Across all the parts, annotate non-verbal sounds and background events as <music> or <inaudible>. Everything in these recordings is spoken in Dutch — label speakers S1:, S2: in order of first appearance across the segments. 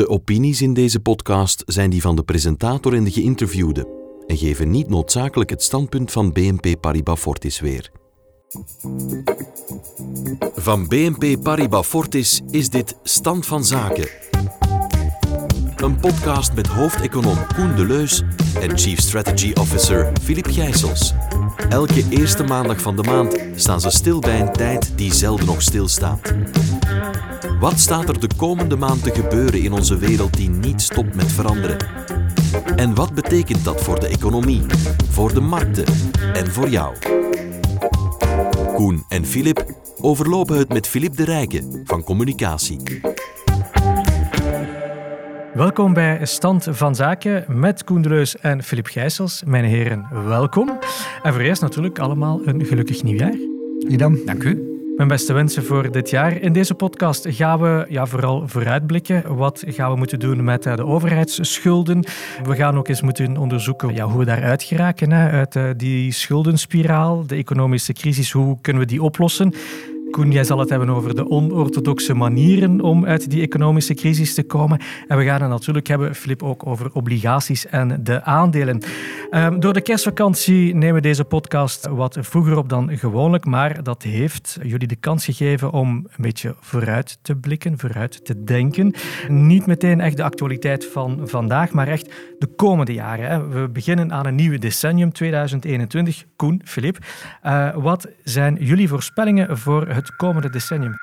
S1: De opinies in deze podcast zijn die van de presentator en de geïnterviewde en geven niet noodzakelijk het standpunt van BNP Paribas Fortis weer. Van BNP Paribas Fortis is dit Stand van Zaken. Een podcast met hoofdeconoom Koen Deleus en Chief Strategy Officer Filip Gijsels. Elke eerste maandag van de maand staan ze stil bij een tijd die zelden nog stilstaat. Wat staat er de komende maand te gebeuren in onze wereld die niet stopt met veranderen? En wat betekent dat voor de economie, voor de markten en voor jou? Koen en Filip overlopen het met Filip de Rijke van Communicatie.
S2: Welkom bij Stand van Zaken met Koen Dreus en Filip Gijsels. Mijn heren, welkom. En voor eerst natuurlijk allemaal een gelukkig nieuwjaar.
S3: Idem.
S4: Dank u.
S2: Mijn beste wensen voor dit jaar. In deze podcast gaan we ja, vooral vooruitblikken. Wat gaan we moeten doen met uh, de overheidsschulden? We gaan ook eens moeten onderzoeken ja, hoe we daaruit geraken. Hè, uit uh, die schuldenspiraal, de economische crisis. Hoe kunnen we die oplossen? Koen, jij zal het hebben over de onorthodoxe manieren om uit die economische crisis te komen. En we gaan het natuurlijk hebben, Flip, ook over obligaties en de aandelen. Um, door de kerstvakantie nemen we deze podcast wat vroeger op dan gewoonlijk, maar dat heeft jullie de kans gegeven om een beetje vooruit te blikken, vooruit te denken. Niet meteen echt de actualiteit van vandaag, maar echt de komende jaren. Hè. We beginnen aan een nieuw decennium, 2021. Koen, Filip, uh, wat zijn jullie voorspellingen voor het het komende decennium?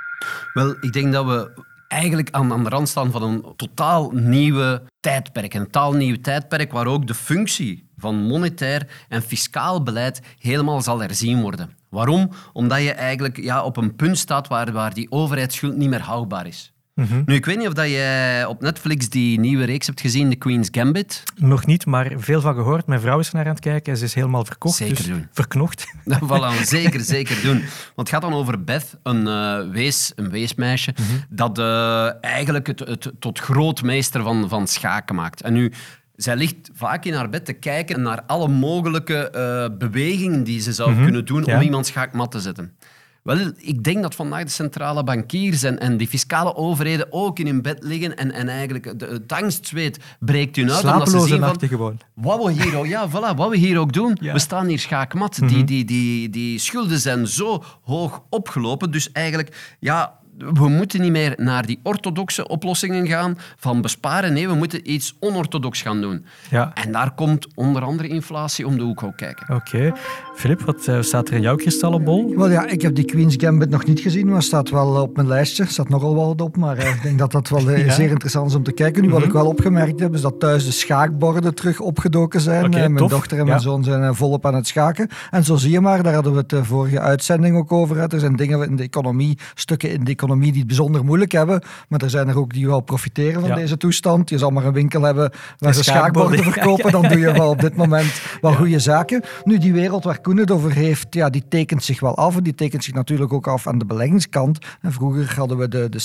S4: Wel, ik denk dat we eigenlijk aan, aan de rand staan van een totaal nieuwe tijdperk. Een totaal nieuw tijdperk waar ook de functie van monetair en fiscaal beleid helemaal zal herzien worden. Waarom? Omdat je eigenlijk ja, op een punt staat waar, waar die overheidsschuld niet meer houdbaar is. Mm Nu, ik weet niet of dat jij op Netflix die nieuwe reeks hebt gezien, The Queen's Gambit.
S2: Nog niet, maar veel van gehoord. Mijn vrouw is er naar aan het kijken en ze is helemaal verkocht.
S4: Zeker
S2: dus
S4: doen.
S2: Verknocht. <laughs>
S4: voilà, zeker, zeker doen. Want het gaat dan over Beth, een, uh, wees, een weesmeisje, mm -hmm. dat uh, eigenlijk het, het tot grootmeester van, van schaken maakt. En nu... Zij ligt vaak in haar bed te kijken naar alle mogelijke uh, bewegingen die ze zou mm -hmm. kunnen doen ja. om iemand schaakmat te zetten. Wel, ik denk dat vandaag de centrale bankiers en, en die fiscale overheden ook in hun bed liggen en, en eigenlijk de, het angstzweet breekt hun uit.
S2: Slapeloze
S4: omdat ze zien
S2: nachten gewoon.
S4: Wat we hier ook, ja, voilà, wat we hier ook doen. Ja. We staan hier schaakmat. Mm -hmm. die, die, die, die schulden zijn zo hoog opgelopen. Dus eigenlijk, ja, we moeten niet meer naar die orthodoxe oplossingen gaan van besparen. Nee, we moeten iets onorthodox gaan doen.
S2: Ja.
S4: En daar komt onder andere inflatie om de hoek ook kijken.
S2: Oké. Okay. Filip, wat uh, staat er in jouw kristallenbol?
S3: Wel ja, ik heb die Queen's Gambit nog niet gezien, maar staat wel op mijn lijstje. Er staat nogal wat op, maar uh, ik denk dat dat wel uh, <laughs> ja. zeer interessant is om te kijken. Nu, wat -hmm. ik wel opgemerkt heb, is dat thuis de schaakborden terug opgedoken zijn.
S2: Okay,
S3: mijn
S2: tof.
S3: dochter en mijn
S2: ja.
S3: zoon zijn volop aan het schaken. En zo zie je maar, daar hadden we het de vorige uitzending ook over. Er zijn dingen in de economie, stukken in de economie die bijzonder moeilijk hebben. Maar er zijn er ook die wel profiteren van
S2: Ja.
S3: deze toestand. Je zal maar een winkel hebben waar ze
S2: schaakborden. <laughs>
S3: verkopen. Dan doe je wel op dit moment wel goede zaken. Nu, die wereld waar Koen het over heeft, ja, die tekent zich wel af. En die tekent zich natuurlijk ook af aan de beleggingskant. En vroeger hadden we de, de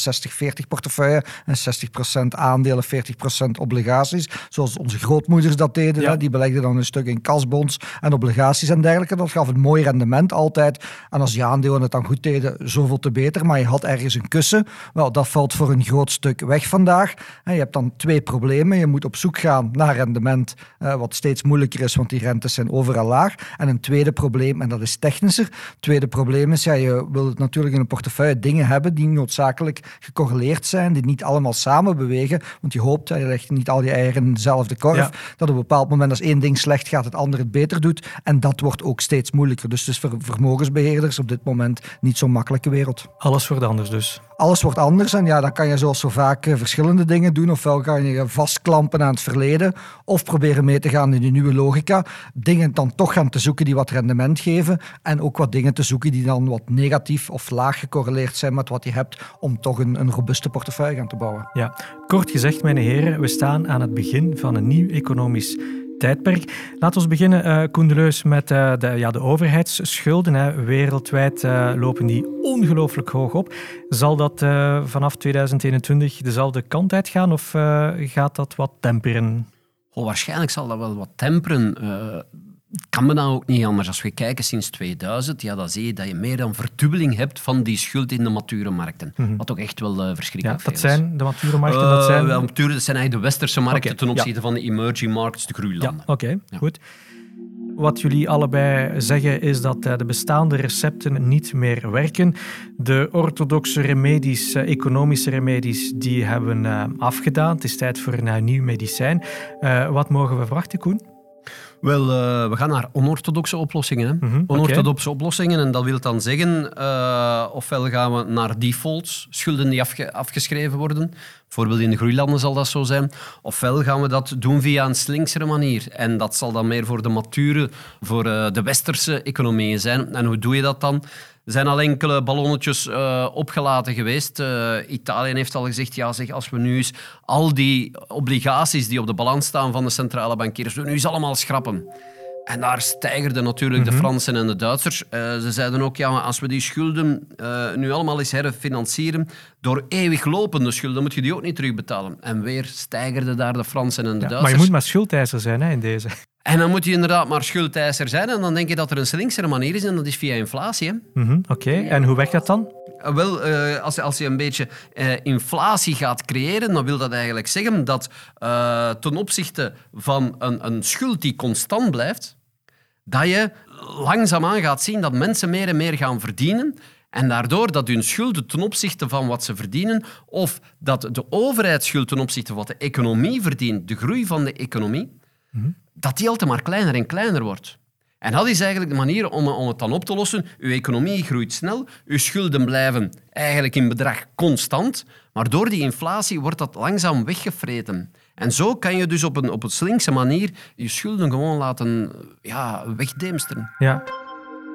S3: 60-40 portefeuille. En 60% aandelen, 40% obligaties. Zoals onze grootmoeders dat deden.
S2: Ja.
S3: Hè. Die belegden dan een stuk in kasbonds en obligaties en dergelijke. Dat gaf een mooi rendement altijd. En als die aandelen het dan goed deden, zoveel te beter. Maar je had ergens een kussen. Wel, dat valt voor een groot stuk weg vandaag. En je hebt dan twee problemen. Je moet op zoek gaan naar rendement, eh, wat steeds moeilijker is, want die rentes zijn overal laag. En een tweede probleem, en dat is technischer. Het tweede probleem is, ja, je wil natuurlijk in een portefeuille dingen hebben die noodzakelijk gecorreleerd zijn, die niet allemaal samen bewegen. Want je hoopt, je legt niet al je eieren in dezelfde korf,
S2: Ja.
S3: dat op een bepaald moment als één ding slecht gaat, het andere het beter doet. En dat wordt ook steeds moeilijker. Dus het is voor vermogensbeheerders op dit moment niet zo'n makkelijke wereld
S2: Alles wordt anders dus.
S3: Alles wordt anders en ja, dan kan je zoals zo vaak eh, verschillende dingen doen. Ofwel kan je vastklampen aan het verleden of proberen mee te gaan in die nieuwe logica. Dingen dan toch gaan te zoeken die wat rendement geven en ook wat dingen te zoeken die dan wat negatief of laag gecorreleerd zijn met wat je hebt om toch een, een robuuste portefeuille gaan te bouwen.
S2: Ja, kort gezegd, mijn heren, we staan aan het begin van een nieuw economisch tijdperk. Laten we beginnen, uh, Koen de Leus, met uh, de, ja, de overheidsschulden. Hè. Wereldwijd uh, lopen die ongelooflijk hoog op. Zal dat vanaf 2021 dezelfde kant uitgaan of gaat dat wat temperen?
S4: Oh, waarschijnlijk zal dat wel wat temperen. Kan me nou ook niet anders. Als we kijken sinds 2000, ja, dan zie je dat je meer dan verdubbeling hebt van die schuld in de mature markten. Wat ook echt wel uh, verschrikkelijk
S2: ja, dat
S4: veel
S2: zijn de mature markten? dat zijn...
S4: wel, mature, dat zijn eigenlijk de westerse markten ten opzichte
S2: ja.
S4: van de emerging markets, de groeilanden.
S2: Ja, oké, goed. Wat jullie allebei zeggen is dat eh, de bestaande recepten niet meer werken. De orthodoxe remedies, eh, economische remedies, die hebben eh, afgedaan. Het is tijd voor een eh, nieuw medicijn. Eh, wat mogen we verwachten, Koen?
S4: Wel, eh, we gaan naar onorthodoxe oplossingen. Hè?
S2: Mhm.
S4: Onorthodoxe oplossingen, en dat wil dan zeggen, eh, ofwel gaan we naar defaults, schulden die afge- afgeschreven worden. Bijvoorbeeld in de groeilanden zal dat zo zijn. Ofwel gaan we dat doen via een slinksere manier. En dat zal dan meer voor de mature, voor eh, de westerse economieën zijn. En hoe doe je dat dan? Er zijn al enkele ballonnetjes eh, opgelaten geweest. Eh, Italië heeft al gezegd, ja, zeg, als we nu eens al die obligaties die op de balans staan van de centrale bankiers, we nu eens allemaal schrappen. En daar stijgerden natuurlijk de Fransen en de Duitsers. Eh, ze zeiden ook, ja, als we die schulden eh, nu allemaal eens herfinancieren, door eeuwig lopende schulden moet je die ook niet terugbetalen. En weer stijgerden daar de Fransen en de
S2: Ja,
S4: Duitsers.
S2: maar je moet maar schuldeiser zijn hè, in deze.
S4: En dan moet je inderdaad maar schuldeiser zijn en dan denk je dat er een slinksere manier is en dat is via inflatie.
S2: Mhm, Oké, en hoe werkt dat dan?
S4: Uh, Wel, eh, als, als je een beetje eh, inflatie gaat creëren, dan wil dat eigenlijk zeggen dat eh, ten opzichte van een, een schuld die constant blijft, dat je langzaamaan gaat zien dat mensen meer en meer gaan verdienen. En daardoor dat hun schulden ten opzichte van wat ze verdienen, of dat de overheidsschuld ten opzichte van wat de economie verdient, de groei van de economie, dat die altijd maar kleiner en kleiner wordt. En dat is eigenlijk de manier om, om het dan op te lossen. Uw economie groeit snel, uw schulden blijven eigenlijk in bedrag constant, maar door die inflatie wordt dat langzaam weggevreten. En zo kan je dus op een, op een slinkse manier je schulden gewoon laten ja, wegdeemsteren.
S2: Ja.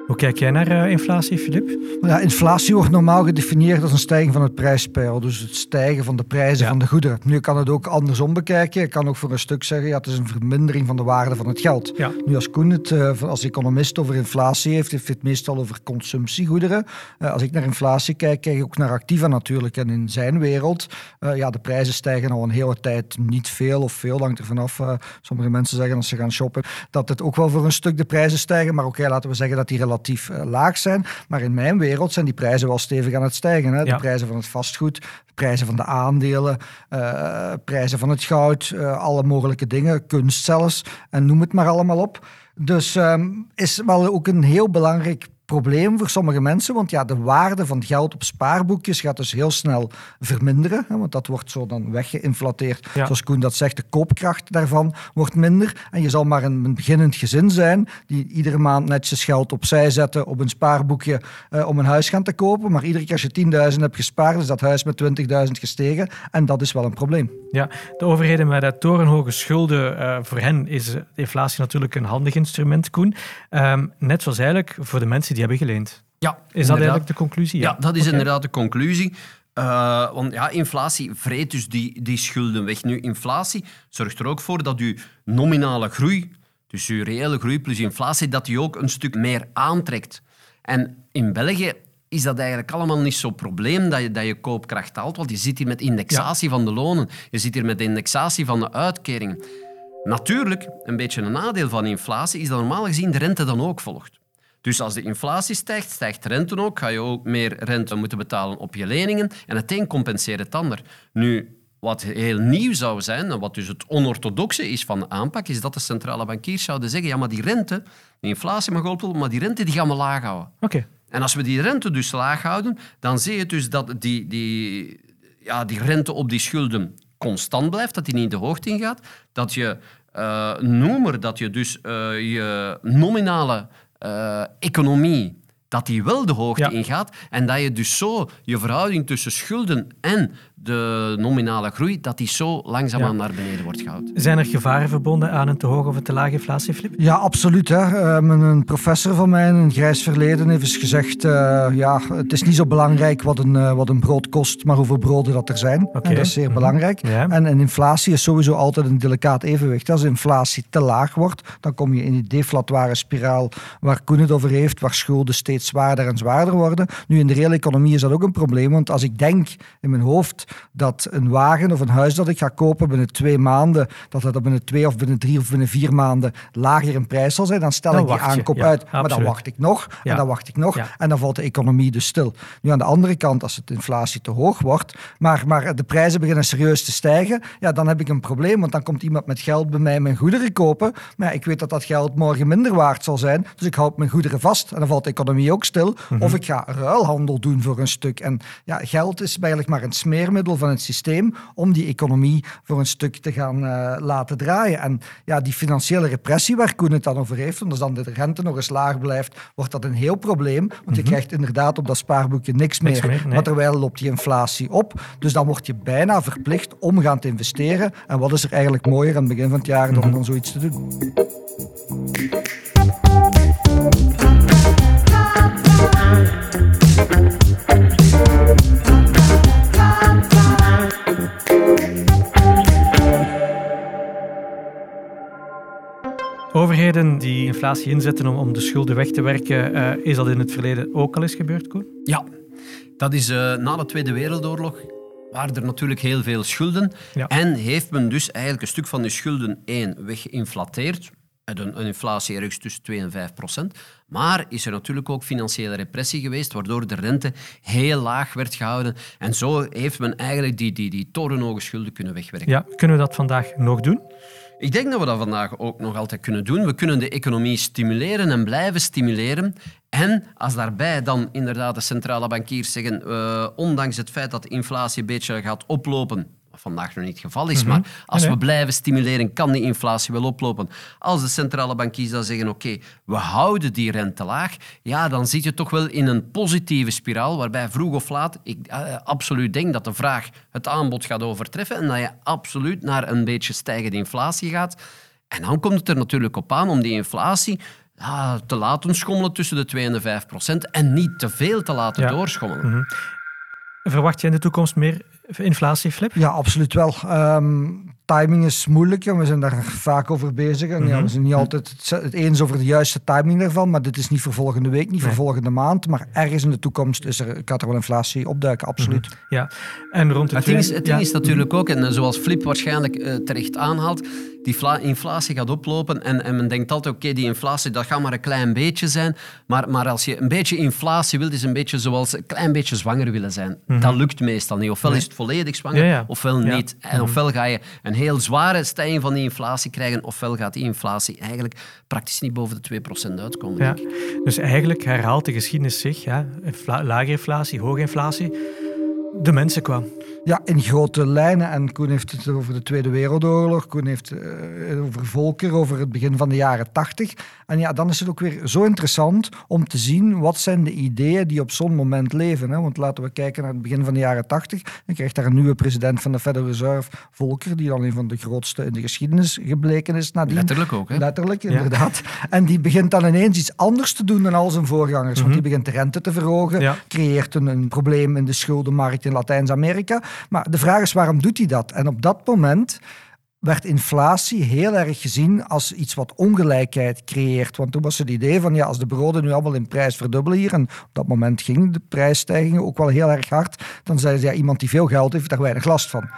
S2: Hoe kijk jij naar eh, inflatie, Filip?
S3: Ja, inflatie wordt normaal gedefinieerd als een stijging van het prijspeil. Dus het stijgen van de prijzen
S2: Ja.
S3: van de goederen. Nu kan het ook andersom bekijken. Je kan ook voor een stuk zeggen, ja, het is een vermindering van de waarde van het geld.
S2: Ja.
S3: Nu, als Koen het eh, als economist over inflatie heeft, heeft het meestal over consumptiegoederen. Eh, als ik naar inflatie kijk, kijk ik ook naar activa natuurlijk. En in zijn wereld, ja, de prijzen stijgen al een hele tijd niet veel of veel, hangt er vanaf. Sommige mensen zeggen als ze gaan shoppen, dat het ook wel voor een stuk de prijzen stijgen. Maar oké, laten we zeggen dat die relatief eh, laag zijn. Maar in mijn wereld zijn die prijzen wel stevig aan het stijgen. Hè? De
S2: Ja.
S3: prijzen van het vastgoed, prijzen van de aandelen, eh, prijzen van het goud, eh, alle mogelijke dingen, kunst zelfs. En noem het maar allemaal op. Dus ehm, is wel ook een heel belangrijk probleem voor sommige mensen, want ja, de waarde van geld op spaarboekjes gaat dus heel snel verminderen, hè, want dat wordt zo dan weggeïnflateerd.
S2: Ja.
S3: Zoals Koen dat zegt, de koopkracht daarvan wordt minder en je zal maar een, beginnend gezin zijn die iedere maand netjes geld opzij zetten op een spaarboekje eh, om een huis gaan te kopen, maar iedere keer als je 10.000 hebt gespaard, is dat huis met 20.000 gestegen en dat is wel een probleem.
S2: Ja, de overheden met eh, torenhoge schulden, eh, voor hen is inflatie natuurlijk een handig instrument, Koen. Ehm, net zoals eigenlijk voor de mensen die hebben geleend.
S4: Ja,
S2: Is dat eigenlijk de conclusie?
S4: Ja, dat is inderdaad de conclusie. Eh, want ja, inflatie vreet dus die, die schulden weg. Nu, inflatie zorgt er ook voor dat uw nominale groei, dus uw reële groei plus inflatie, dat die ook een stuk meer aantrekt. En in België is dat eigenlijk allemaal niet zo'n probleem dat je, dat je koopkracht haalt, want je zit hier met indexatie van de lonen, je zit hier met de indexatie van de uitkeringen. Natuurlijk, een beetje een nadeel van inflatie is dat normaal gezien de rente dan ook volgt. Dus als de inflatie stijgt, stijgt de rente ook. Ga je ook meer rente moeten betalen op je leningen. En het een compenseert het ander. Nu, wat heel nieuw zou zijn, en wat dus het onorthodoxe is van de aanpak, is dat de centrale bankiers zouden zeggen, ja, maar die rente, die inflatie mag oplopen, maar die rente die gaan we laag houden.
S2: Oké.
S4: En als we die rente dus laag houden, dan zie je dus dat die, die, ja, die rente op die schulden constant blijft, dat die niet de hoogte ingaat, dat je eh noemer, dat je dus eh, je nominale eh, economie, dat die wel de hoogte
S2: Ja.
S4: ingaat en dat je dus zo je verhouding tussen schulden en de nominale groei, dat die zo langzaamaan
S2: Ja.
S4: naar beneden wordt gehouden.
S2: Zijn er gevaren verbonden aan een te hoge of een te lage inflatie, Filip?
S3: Ja, absoluut. Hè. Ehm, een professor van mij in een grijs verleden heeft eens gezegd... eh, ja, het is niet zo belangrijk wat een, eh, wat een brood kost, maar hoeveel broden dat er zijn. En dat is zeer
S2: Mhm.
S3: belangrijk.
S2: Ja.
S3: En, en inflatie is sowieso altijd een delicaat evenwicht. Als inflatie te laag wordt, dan kom je in die deflatoire spiraal waar Koen het over heeft, waar schulden steeds zwaarder en zwaarder worden. Nu, in de reële economie is dat ook een probleem, want als ik denk in mijn hoofd dat een wagen of een huis dat ik ga kopen binnen twee maanden, dat dat binnen twee of binnen drie of binnen vier maanden lager in prijs zal zijn, dan stel
S2: Dan
S3: ik die aankoop
S2: ja,
S3: uit. Maar dan wacht ik nog
S2: Ja.
S3: en dan wacht ik nog
S2: Ja.
S3: en dan valt de economie dus stil. Nu aan de andere kant, als het inflatie te hoog wordt, maar, maar de prijzen beginnen serieus te stijgen, ja, dan heb ik een probleem, want dan komt iemand met geld bij mij mijn goederen kopen. Maar ik weet dat dat geld morgen minder waard zal zijn, dus ik houd mijn goederen vast en dan valt de economie ook stil.
S2: Mhm.
S3: Of ik ga ruilhandel doen voor een stuk. En ja, geld is eigenlijk maar een smeermiddel van het systeem om die economie voor een stuk te gaan eh, laten draaien. En ja, die financiële repressie waar Koen het dan over heeft, als dan de rente nog eens laag blijft, wordt dat een heel probleem. Want je krijgt inderdaad op dat spaarboekje niks,
S2: Mhm. Niks
S3: meer,
S2: meer, nee.
S3: maar terwijl loopt die inflatie op. Dus dan word je bijna verplicht om gaan te investeren. En wat is er eigenlijk mooier aan het begin van het jaar
S2: Mhm.
S3: dan, dan zoiets te doen?
S2: Overheden die inflatie inzetten om, om de schulden weg te werken, eh, is dat in het verleden ook al eens gebeurd, Koen?
S4: Ja, dat is eh, na de Tweede Wereldoorlog waren er natuurlijk heel veel schulden.
S2: Ja.
S4: En heeft men dus eigenlijk een stuk van die schulden één weggeïnflateerd. Een, een inflatie ergens tussen 2 en 5 procent. Maar is er natuurlijk ook financiële repressie geweest, waardoor de rente heel laag werd gehouden. En zo heeft men eigenlijk die, die, die torenhoge schulden kunnen wegwerken.
S2: Ja, kunnen we dat vandaag nog doen?
S4: Ik denk dat we dat vandaag ook nog altijd kunnen doen. We kunnen de economie stimuleren en blijven stimuleren. En als daarbij dan inderdaad de centrale bankiers zeggen, eh, ondanks het feit dat de inflatie een beetje gaat oplopen, vandaag nog niet het geval is, maar als
S2: Nee,
S4: we blijven stimuleren, kan die inflatie wel oplopen. Als de centrale bankiers dan zeggen, oké, we houden die rente laag, ja, dan zit je toch wel in een positieve spiraal, waarbij vroeg of laat ik eh, absoluut denk dat de vraag het aanbod gaat overtreffen en dat je absoluut naar een beetje stijgende inflatie gaat. En dan komt het er natuurlijk op aan om die inflatie te laten schommelen tussen de 2 en de 5 procent en niet te veel te laten
S2: Ja.
S4: doorschommelen.
S2: Verwacht je in de toekomst meer inflatie, Flip?
S3: Ja, absoluut wel. Ehm, timing is moeilijk en we zijn daar vaak over bezig. En ja, we zijn niet altijd het, eens over de juiste timing daarvan, maar dit is niet voor volgende week, niet voor volgende maand, maar ergens in de toekomst is er, gaat er wel inflatie opduiken, absoluut.
S2: Ja. En rond de
S4: Het ding, is, het ding
S2: ja.
S4: is natuurlijk ook, en zoals Flip waarschijnlijk eh, terecht aanhaalt, die fla- inflatie gaat oplopen en, en men denkt altijd, oké, die inflatie, dat gaat maar een klein beetje zijn. Maar, maar als je een beetje inflatie wilt, is een beetje zoals een klein beetje zwanger willen zijn. Dat lukt meestal niet. Ofwel is het volledig zwanger,
S2: Mhm. Ja, ja.
S4: ofwel
S2: Ja.
S4: niet. En ofwel ga je een heel zware stijging van die inflatie krijgen, ofwel gaat die inflatie eigenlijk praktisch niet boven de 2% uitkomen.
S2: Ja. Dus eigenlijk herhaalt de geschiedenis zich. Ja. Infla- lage inflatie, hoge inflatie. De mensen kwam.
S3: Ja, in grote lijnen. En Koen heeft het over de Tweede Wereldoorlog. Koen heeft het over Volker, over het begin van de jaren tachtig. En ja, dan is het ook weer zo interessant om te zien wat zijn de ideeën die op zo'n moment leven. Hè? Want laten we kijken naar het begin van de jaren tachtig. Dan krijgt daar een nieuwe president van de Federal Reserve, Volker, die dan een van de grootste in de geschiedenis gebleken is nadien.
S4: Letterlijk ook, hè?
S3: Letterlijk, inderdaad. En die begint dan ineens iets anders te doen dan al zijn voorgangers. Want die begint de rente te verhogen,
S2: Ja.
S3: creëert een, een probleem in de schuldenmarkt in Latijns-Amerika. Maar de vraag is, waarom doet hij dat? En op dat moment werd inflatie heel erg gezien als iets wat ongelijkheid creëert. Want toen was het idee van, ja, als de broden nu allemaal in prijs verdubbelen hier, en op dat moment gingen de prijsstijgingen ook wel heel erg hard, dan zeiden ze, ja, iemand die veel geld heeft, daar weinig last van.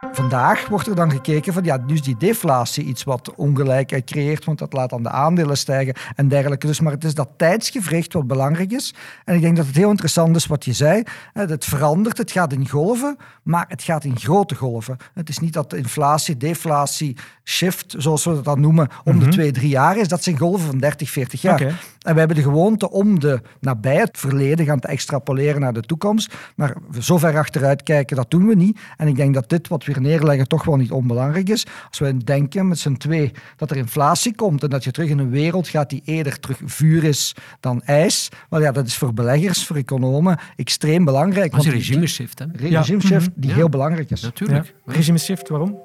S3: Vandaag wordt er dan gekeken van ja, nu is die deflatie iets wat ongelijkheid creëert, want dat laat dan de aandelen stijgen en dergelijke. Dus, maar het is dat tijdsgevricht wat belangrijk is. En ik denk dat het heel interessant is wat je zei. Het verandert, het gaat in golven, maar het gaat in grote golven. Het is niet dat de inflatie, deflatie, shift, zoals we dat dan noemen, om de twee, drie jaar is. Dat zijn golven van 30, 40 jaar. En we hebben de gewoonte om de nabij het verleden gaan te extrapoleren naar de toekomst. Maar zo ver achteruit kijken, dat doen we niet. En ik denk dat dit wat we hier neerleggen toch wel niet onbelangrijk is. Als we denken met z'n twee dat er inflatie komt en dat je terug in een wereld gaat die eerder terug vuur is dan ijs. Wel ja, dat is voor beleggers, voor economen extreem belangrijk.
S4: Dat is een
S3: want die-
S4: regime shift, hè?
S3: regime shift die
S4: Ja.
S3: heel belangrijk is.
S4: Natuurlijk.
S2: Ja. Regime shift, waarom?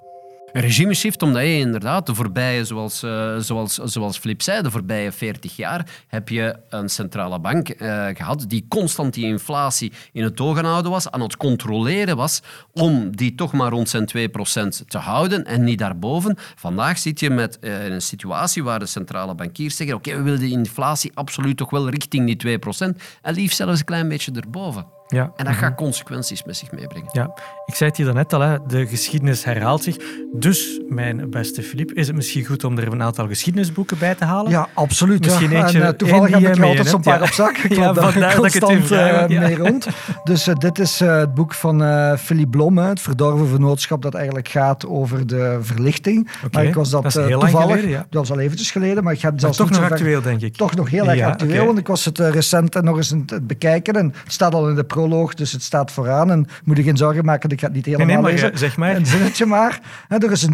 S4: Een regime shift, omdat je inderdaad de voorbije, zoals, eh, zoals, zoals Flip zei, de voorbije 40 jaar heb je een centrale bank eh, gehad die constant die inflatie in het oog houden was, aan het controleren was, om die toch maar rond zijn 2% te houden en niet daarboven. Vandaag zit je met eh, een situatie waar de centrale bankiers zeggen oké, we willen de inflatie absoluut toch wel richting die 2% en liefst zelfs een klein beetje erboven.
S2: Ja.
S4: En dat gaat consequenties met zich meebrengen.
S2: Ja, ik zei het hier net al, hè, de geschiedenis herhaalt zich. Dus, mijn beste Filip, is het misschien goed om er een aantal geschiedenisboeken bij te halen?
S3: Ja, absoluut.
S2: Misschien
S3: ja.
S2: eentje
S3: en, uh, toevallig heb ik altijd zo'n paar op zak. Ik <laughs>
S2: Ja, vandaar dat ik het
S3: uh, <laughs> mee rond. Dus uh, dit is het boek van Philippe Blom, het verdorven vernootschap, dat eigenlijk gaat over de verlichting.
S2: Oké,
S3: Maar ik was dat, toevallig,
S2: geleden, ja.
S3: dat was al eventjes geleden, maar ik heb zelfs
S2: toch nog
S3: ver-
S2: actueel, denk ik.
S3: Toch nog heel erg actueel, want ik was het eh, recent nog eens aan het bekijken en het staat al in de proloog, dus het staat vooraan en moet je geen zorgen maken, ik ga het niet helemaal
S2: nee, maar,
S3: lezen.
S2: zeg maar.
S3: Een zinnetje maar. Er, is een,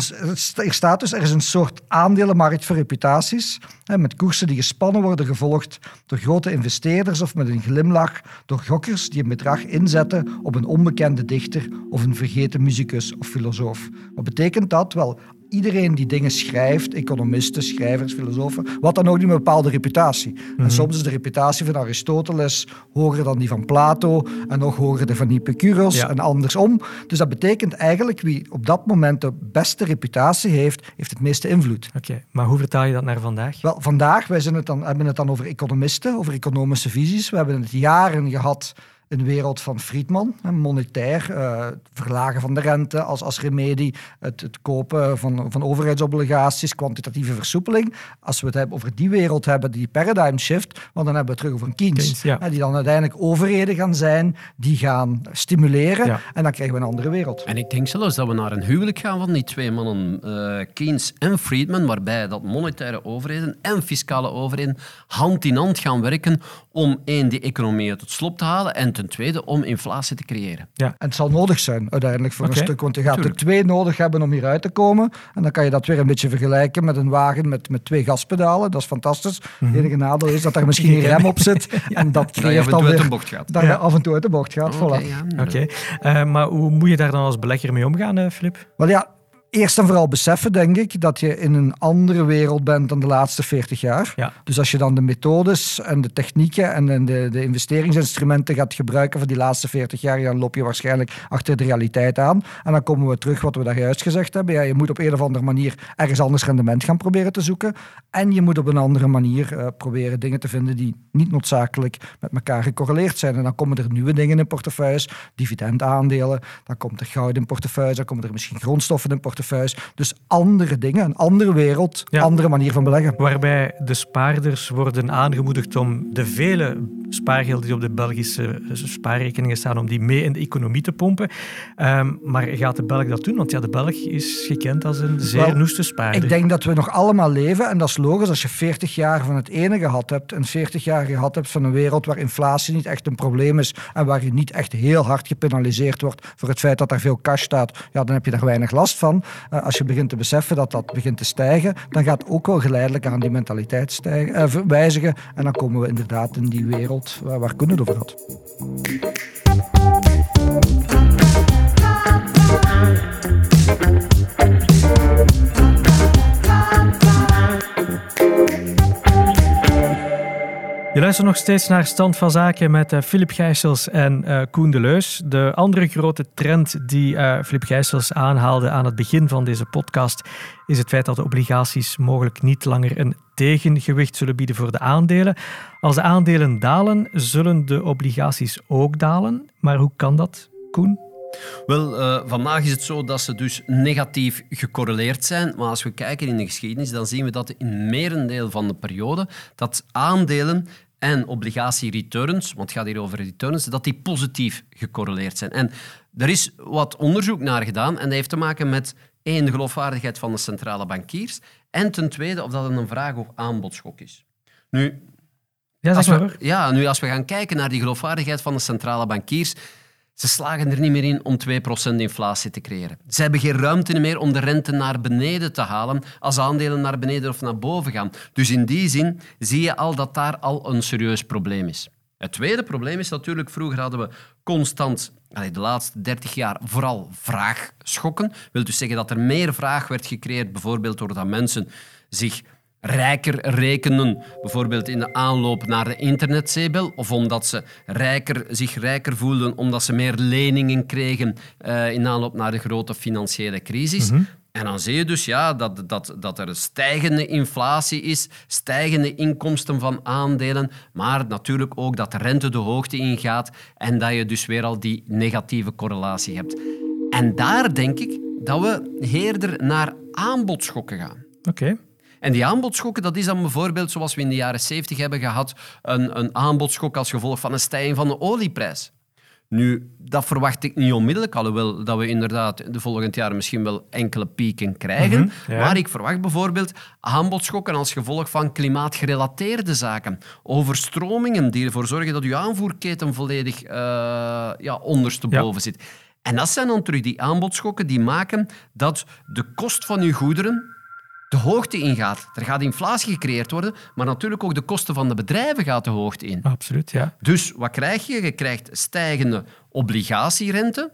S3: er staat dus, er is een soort aandelenmarkt voor reputaties, met koersen die gespannen worden, gevolgd door grote investeerders of met een glimlach door gokkers die een bedrag inzetten op een onbekende dichter of een vergeten muzikus of filosoof. Wat betekent dat? Wel, iedereen die dingen schrijft, economisten, schrijvers, filosofen, wat dan ook, die een bepaalde reputatie. En soms is de reputatie van Aristoteles hoger dan die van Plato en nog hoger dan van Epicurus
S2: Ja.
S3: en andersom. Dus dat betekent eigenlijk wie op dat moment de beste reputatie heeft, heeft het meeste invloed.
S2: Oké, maar hoe vertaal je dat naar vandaag?
S3: Wel, vandaag, wij zijn het dan, hebben het dan over economisten, over economische visies. We hebben het jaren gehad in de wereld van Friedman, hè, monetair, eh, verlagen van de rente als, als remedie, het, het kopen van, van overheidsobligaties, kwantitatieve versoepeling. Als we het hebben over die wereld hebben, die paradigm shift, want dan hebben we het terug over een Keynes,
S2: Keynes, ja.
S3: die dan uiteindelijk overheden gaan zijn, die gaan stimuleren
S2: Ja.
S3: en dan krijgen we een andere wereld.
S4: En ik denk zelfs dat we naar een huwelijk gaan van die twee mannen, eh, Keynes en Friedman, waarbij dat monetaire overheden en fiscale overheden hand in hand gaan werken om één, die economie uit het slop te halen en ten tweede om inflatie te creëren.
S3: En het zal nodig zijn uiteindelijk voor een stuk, want je gaat
S4: tuurlijk.
S3: er twee nodig hebben om hieruit te komen. En dan kan je dat weer een beetje vergelijken met een wagen met, met twee gaspedalen. Dat is fantastisch. Het enige nadeel is dat er misschien een <laughs> rem op zit. <laughs> En dat
S4: Dat je af
S3: creëert
S4: en
S3: dan
S4: toe uit
S3: weer
S4: een bocht gaat.
S3: dat
S2: Ja.
S3: je af en toe uit de bocht gaat.
S4: Oké,
S3: voilà.
S4: ja.
S2: Oké, eh, maar hoe moet je daar dan als belegger mee omgaan, eh, Filip?
S3: Wel ja, eerst en vooral beseffen, denk ik, dat je in een andere wereld bent dan de laatste 40 jaar.
S2: Ja.
S3: Dus als je dan de methodes en de technieken en de, de, de investeringsinstrumenten gaat gebruiken van die laatste 40 jaar, dan loop je waarschijnlijk achter de realiteit aan. En dan komen we terug wat we daar juist gezegd hebben. Ja, je moet op een of andere manier ergens anders rendement gaan proberen te zoeken. En je moet op een andere manier eh, proberen dingen te vinden die niet noodzakelijk met elkaar gecorreleerd zijn. En dan komen er nieuwe dingen in portefeuilles, dividendaandelen, dan komt er goud in portefeuilles, dan komen er misschien grondstoffen in portefeuilles. Dus andere dingen, een andere wereld,
S2: Ja.
S3: andere manier van beleggen.
S2: Waarbij de spaarders worden aangemoedigd om de vele spaargelden die op de Belgische spaarrekeningen staan, om die mee in de economie te pompen. Ehm, maar gaat de Belg dat doen? Want ja, de Belg is gekend als een zeer
S3: Wel,
S2: noeste spaarder.
S3: Ik denk dat we nog allemaal leven, en dat is logisch als je 40 jaar van het ene gehad hebt en 40 jaar gehad hebt van een wereld waar inflatie niet echt een probleem is en waar je niet echt heel hard gepenaliseerd wordt voor het feit dat er veel cash staat, ja, dan heb je daar weinig last van. Eh, als je begint te beseffen dat dat begint te stijgen, dan gaat ook wel geleidelijk aan die mentaliteit stijgen, eh, ver- wijzigen en dan komen we inderdaad in die wereld waar, waar Koen het over had.
S2: Je luistert nog steeds naar Stand van Zaken met eh, Filip Gijsels en eh, Koen de Leus. De andere grote trend die eh Filip Gijsels aanhaalde aan het begin van deze podcast is het feit dat de obligaties mogelijk niet langer een tegengewicht zullen bieden voor de aandelen. Als de aandelen dalen, zullen de obligaties ook dalen. Maar hoe kan dat, Koen?
S4: Wel, vandaag is het zo dat ze dus negatief gecorreleerd zijn. Maar als we kijken in de geschiedenis, dan zien we dat in merendeel van de periode dat aandelen en obligatiereturns, want het gaat hier over returns, dat die positief gecorreleerd zijn. En er is wat onderzoek naar gedaan en dat heeft te maken met één, de geloofwaardigheid van de centrale bankiers en ten tweede of dat een vraag- of aanbodschok is. Nu,
S2: Ja,
S4: als we, ja, nu als we gaan kijken naar die geloofwaardigheid van de centrale bankiers, ze slagen er niet meer in om 2% inflatie te creëren. Ze hebben geen ruimte meer om de rente naar beneden te halen als aandelen naar beneden of naar boven gaan. Dus in die zin zie je al dat daar al een serieus probleem is. Het tweede probleem is natuurlijk, vroeger hadden we constant, de laatste 30 jaar, vooral vraagschokken. wil dus zeggen dat er meer vraag werd gecreëerd, bijvoorbeeld doordat mensen zich rijker rekenen, bijvoorbeeld in de aanloop naar de internetzeebel, of omdat ze rijker, zich rijker voelden omdat ze meer leningen kregen eh, in aanloop naar de grote financiële crisis. En En dan zie je dus ja, dat, dat, dat er stijgende inflatie is, stijgende inkomsten van aandelen, maar natuurlijk ook dat de rente de hoogte ingaat en dat je dus weer al die negatieve correlatie hebt. En daar denk ik dat we eerder naar aanbodschokken gaan.
S2: Oké.
S4: En die aanbodschokken, dat is dan bijvoorbeeld zoals we in de jaren 70 hebben gehad, een, een aanbodschok als gevolg van een stijging van de olieprijs. Nu, dat verwacht ik niet onmiddellijk, alhoewel dat we inderdaad de volgend jaar misschien wel enkele pieken krijgen.
S2: Mhm, ja.
S4: Maar ik verwacht bijvoorbeeld aanbodschokken als gevolg van klimaatgerelateerde zaken. Overstromingen die ervoor zorgen dat uw aanvoerketen volledig uh, ja, ondersteboven zit. En dat zijn dan terug die aanbodschokken die maken dat de kost van uw goederen de hoogte ingaat. Er gaat inflatie gecreëerd worden, maar natuurlijk ook de kosten van de bedrijven gaat de hoogte in.
S2: Absoluut, ja.
S4: Dus wat krijg je? Je krijgt stijgende obligatierente,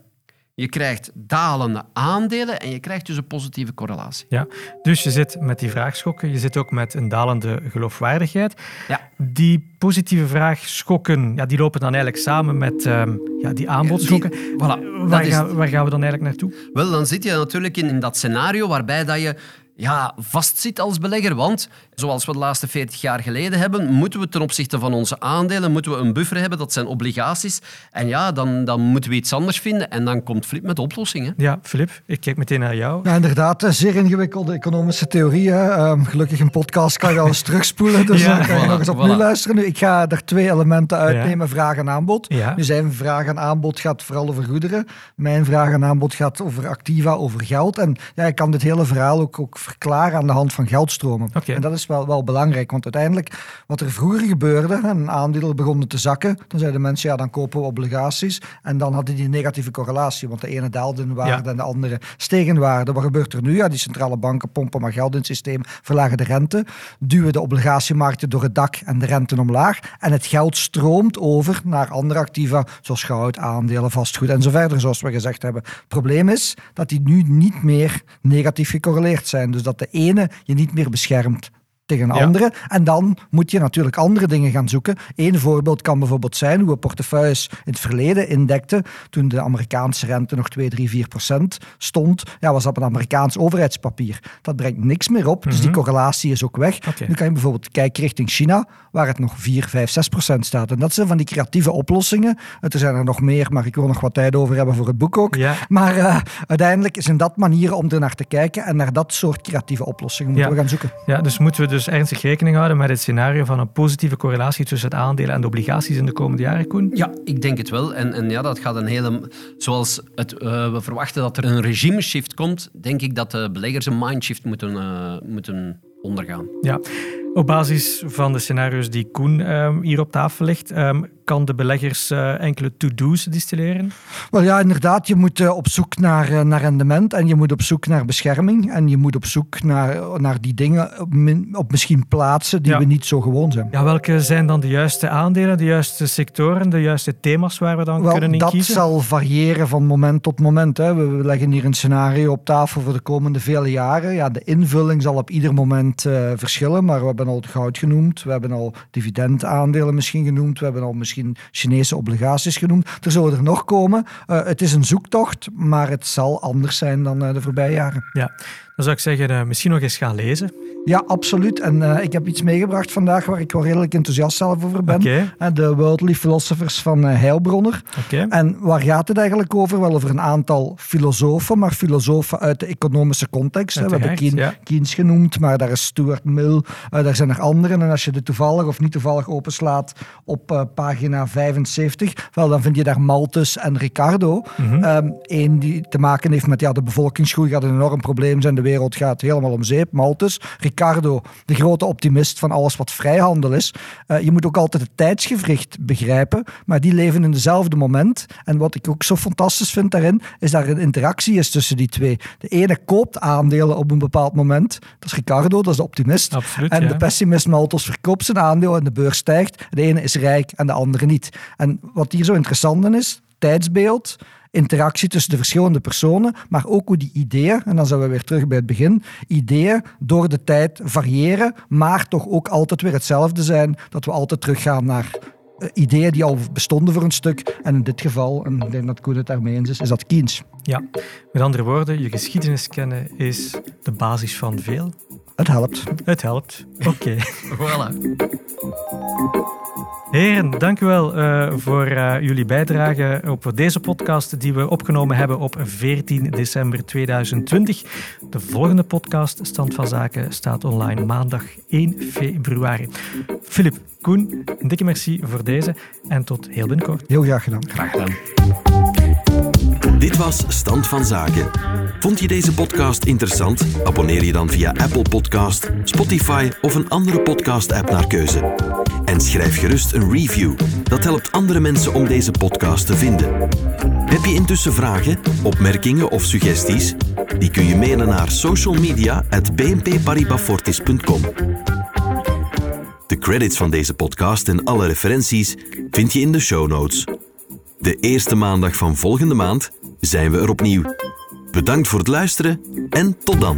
S4: je krijgt dalende aandelen en je krijgt dus een positieve correlatie.
S2: Ja, dus je zit met die vraagschokken, je zit ook met een dalende geloofwaardigheid.
S4: Ja.
S2: Die positieve vraagschokken, ja, die lopen dan eigenlijk samen met um, ja, die aanbodschokken.
S4: Die, voilà,
S2: waar, gaan, waar gaan we dan eigenlijk naartoe?
S4: Wel, dan zit je natuurlijk in, in dat scenario waarbij dat je ja, vastzit als belegger. Want zoals we de laatste 40 jaar geleden hebben, moeten we ten opzichte van onze aandelen moeten we een buffer hebben. Dat zijn obligaties. En ja, dan, dan moeten we iets anders vinden. En dan komt Flip met oplossingen.
S2: Ja, Flip, ik kijk meteen naar jou.
S3: Ja, inderdaad. Zeer ingewikkelde economische theorieën. Um, gelukkig een podcast kan je alles <laughs> terugspoelen. Dus ja, dan kan je voilà, nog eens opnieuw voilà. luisteren. Nu, ik ga er twee elementen uitnemen. Ja. Vraag en aanbod.
S2: Ja.
S3: Nu zijn vraag en aanbod gaat vooral over goederen. Mijn vraag en aanbod gaat over activa, over geld. En ja, ik kan dit hele verhaal ook, ook verklaren aan de hand van geldstromen.
S2: Okay.
S3: En dat is wel, wel belangrijk, want uiteindelijk wat er vroeger gebeurde, en aandelen begonnen te zakken, dan zeiden mensen, ja, dan kopen we obligaties. En dan hadden die negatieve correlatie, want de ene daalde in waarde
S2: Ja.
S3: en de andere steeg in waarde. Wat gebeurt er nu? Ja, die centrale banken pompen maar geld in het systeem, verlagen de rente, duwen de obligatiemarkten door het dak en de rente omlaag. En het geld stroomt over naar andere activa, zoals goud, aandelen, vastgoed en zo verder, zoals we gezegd hebben. Het probleem is dat die nu niet meer negatief gecorreleerd zijn. Dus dat de ene je niet meer beschermt tegen een
S2: Ja.
S3: andere. En dan moet je natuurlijk andere dingen gaan zoeken. Eén voorbeeld kan bijvoorbeeld zijn hoe we portefeuilles in het verleden indekten. Toen de Amerikaanse rente nog 2, 3, 4 procent stond, ja, was dat een Amerikaans overheidspapier. Dat brengt niks meer op, dus die correlatie is ook weg.
S2: Mhm.
S3: Nu kan je bijvoorbeeld kijken richting China, waar het nog 4, 5, 6 procent staat. En dat zijn van die creatieve oplossingen. Er zijn er nog meer, maar ik wil nog wat tijd over hebben voor het boek ook.
S2: Ja.
S3: Maar eh, uiteindelijk zijn dat manieren om er naar te kijken en naar dat soort creatieve oplossingen moeten
S2: Ja.
S3: we gaan zoeken.
S2: Ja, dus moeten we dus ernstig rekening houden met het scenario van een positieve correlatie tussen het aandelen en de obligaties in de komende jaren, Koen?
S4: Ja, ik denk het wel. En, en ja, dat gaat een hele... Zoals het, eh, we verwachten dat er een regime shift komt, denk ik dat de beleggers een mindshift moeten, eh, moeten ondergaan.
S2: Ja. Op basis van de scenario's die Koen ehm, hier op tafel legt, ehm, kan de beleggers eh, enkele to-do's distilleren?
S3: Wel ja, inderdaad, je moet eh, op zoek naar, eh, naar rendement en je moet op zoek naar bescherming en je moet op zoek naar, naar die dingen op, misschien plaatsen die
S2: Ja.
S3: we niet zo gewoon zijn.
S2: Ja, welke zijn dan de juiste aandelen, de juiste sectoren, de juiste thema's waar we dan
S3: Wel,
S2: kunnen in
S3: dat
S2: kiezen?
S3: zal variëren van moment tot moment. Hè. We, we leggen hier een scenario op tafel voor de komende vele jaren. Ja, de invulling zal op ieder moment verschillen, maar we hebben al goud genoemd, we hebben al dividendaandelen misschien genoemd, we hebben al misschien Chinese obligaties genoemd. Er zullen er nog komen. Eh, het is een zoektocht, maar het zal anders zijn dan eh, de voorbije jaren.
S2: Ja, dan zou ik zeggen, eh, misschien nog eens gaan lezen.
S3: Ja, absoluut. En eh, ik heb iets meegebracht vandaag waar ik wel redelijk enthousiast zelf over ben. Eh, De Worldly Philosophers van eh, Heilbronner. En waar gaat het eigenlijk over? Wel over een aantal filosofen, maar filosofen uit de economische context. hè. We hebben
S2: Uiteraard,
S3: Keen-
S2: ja.
S3: Keynes genoemd, maar daar is Stuart Mill, daar zijn er anderen. En als je dit toevallig of niet toevallig openslaat op pagina 75, wel, dan vind je daar Malthus en Ricardo. Eén die te maken heeft met ja, de bevolkingsgroei gaat een enorm probleem zijn, de wereld gaat helemaal om zeep. Malthus. Ricardo, de grote optimist van alles wat vrijhandel is. Eh, je moet ook altijd het tijdsgevricht begrijpen, maar die leven in dezelfde moment. En wat ik ook zo fantastisch vind daarin, is dat er een interactie is tussen die twee. De ene koopt aandelen op een bepaald moment. Dat is Ricardo, dat is de optimist.
S2: Absoluut,
S3: en
S2: ja.
S3: de pessimist Malthus verkoopt zijn aandeel en de beurs stijgt. De ene is rijk en de andere niet. En wat hier zo interessant in is, tijdsbeeld, interactie tussen de verschillende personen, maar ook hoe die ideeën, en dan zijn we weer terug bij het begin, ideeën door de tijd variëren, maar toch ook altijd weer hetzelfde zijn, dat we altijd teruggaan naar ideeën die al bestonden voor een stuk. En in dit geval, en ik denk dat Koen het daarmee eens is, is dat Keynes.
S2: Ja, met andere woorden, je geschiedenis kennen is de basis van veel.
S3: Het helpt.
S2: Het helpt. Oké. <laughs>
S4: Voilà.
S2: Heren, dank u wel uh, voor uh, jullie bijdrage op deze podcast die we opgenomen hebben op 14 december 2020. De volgende podcast, Stand van Zaken, staat online maandag 1 februari. Filip, Koen, een dikke merci voor deze en tot heel binnenkort.
S3: Heel graag gedaan.
S4: Graag gedaan.
S1: Dit was Stand van Zaken. Vond je deze podcast interessant? Abonneer je dan via Apple Podcast, Spotify of een andere podcast-app naar keuze. En schrijf gerust een review. Dat helpt andere mensen om deze podcast te vinden. Heb je intussen vragen, opmerkingen of suggesties? Die kun je mailen naar socialmedia.bnpparibafortis.com. De credits van deze podcast en alle referenties vind je in de show notes. De eerste maandag van volgende maand zijn we er opnieuw. Bedankt voor het luisteren en tot dan.